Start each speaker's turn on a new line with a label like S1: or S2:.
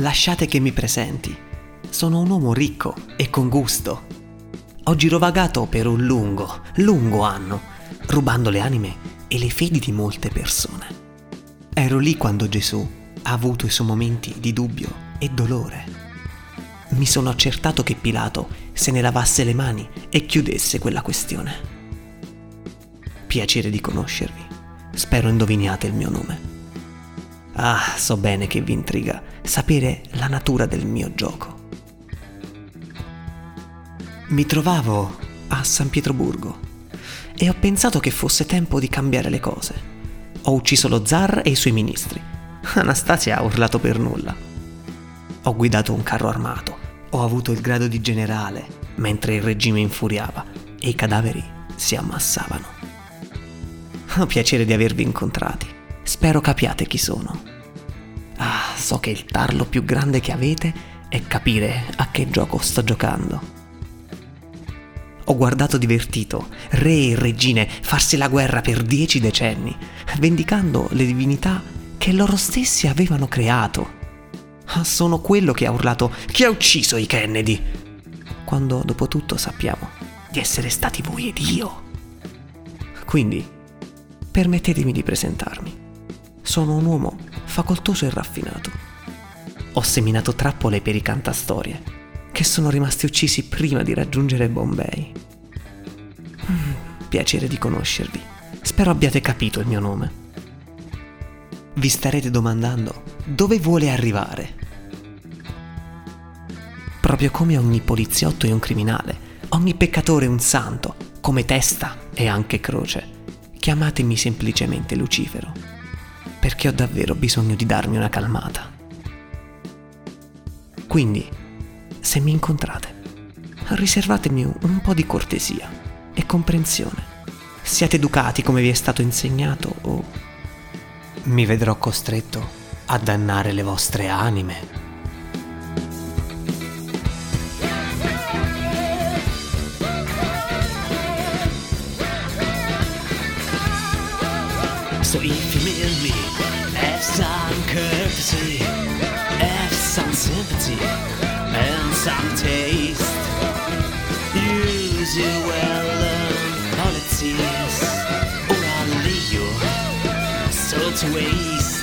S1: lasciate che mi presenti. Sono un uomo ricco e con gusto. Ho girovagato per un lungo, lungo anno, rubando le anime e le fedi di molte persone. Ero lì quando Gesù ha avuto i suoi momenti di dubbio e dolore. Mi sono accertato che Pilato se ne lavasse le mani e chiudesse quella questione. Piacere di conoscervi. Spero indoviniate il mio nome. Ah, so bene che vi intriga sapere la natura del mio gioco. Mi trovavo a San Pietroburgo e ho pensato che fosse tempo di cambiare le cose. Ho ucciso lo zar e i suoi ministri. Anastasia ha urlato per nulla. Ho guidato un carro armato. Ho avuto il grado di generale mentre il regime infuriava e i cadaveri si ammassavano. Ho piacere di avervi incontrati. Spero capiate chi sono. Ah, so che il tarlo più grande che avete è capire a che gioco sto giocando. Ho guardato divertito re e regine farsi la guerra per dieci decenni, vendicando le divinità che loro stessi avevano creato. Ah, sono quello che ha urlato chi ha ucciso i Kennedy, quando dopo tutto sappiamo di essere stati voi ed io. Quindi Permettetemi di presentarmi. Sono un uomo facoltoso e raffinato. Ho seminato trappole per i cantastorie, che sono rimasti uccisi prima di raggiungere Bombay. Mm, piacere di conoscervi. Spero abbiate capito il mio nome. Vi starete domandando dove vuole arrivare. Proprio come ogni poliziotto è un criminale, ogni peccatore è un santo, come testa e anche croce chiamatemi semplicemente Lucifero, perché ho davvero bisogno di darmi una calmata. Quindi, se mi incontrate, riservatemi un po' di cortesia e comprensione. Siate educati come vi è stato insegnato o mi vedrò costretto a dannare le vostre anime.
S2: So if you have some courtesy, have some sympathy, and some taste. Use your well-learned qualities, or I'll leave you so to waste.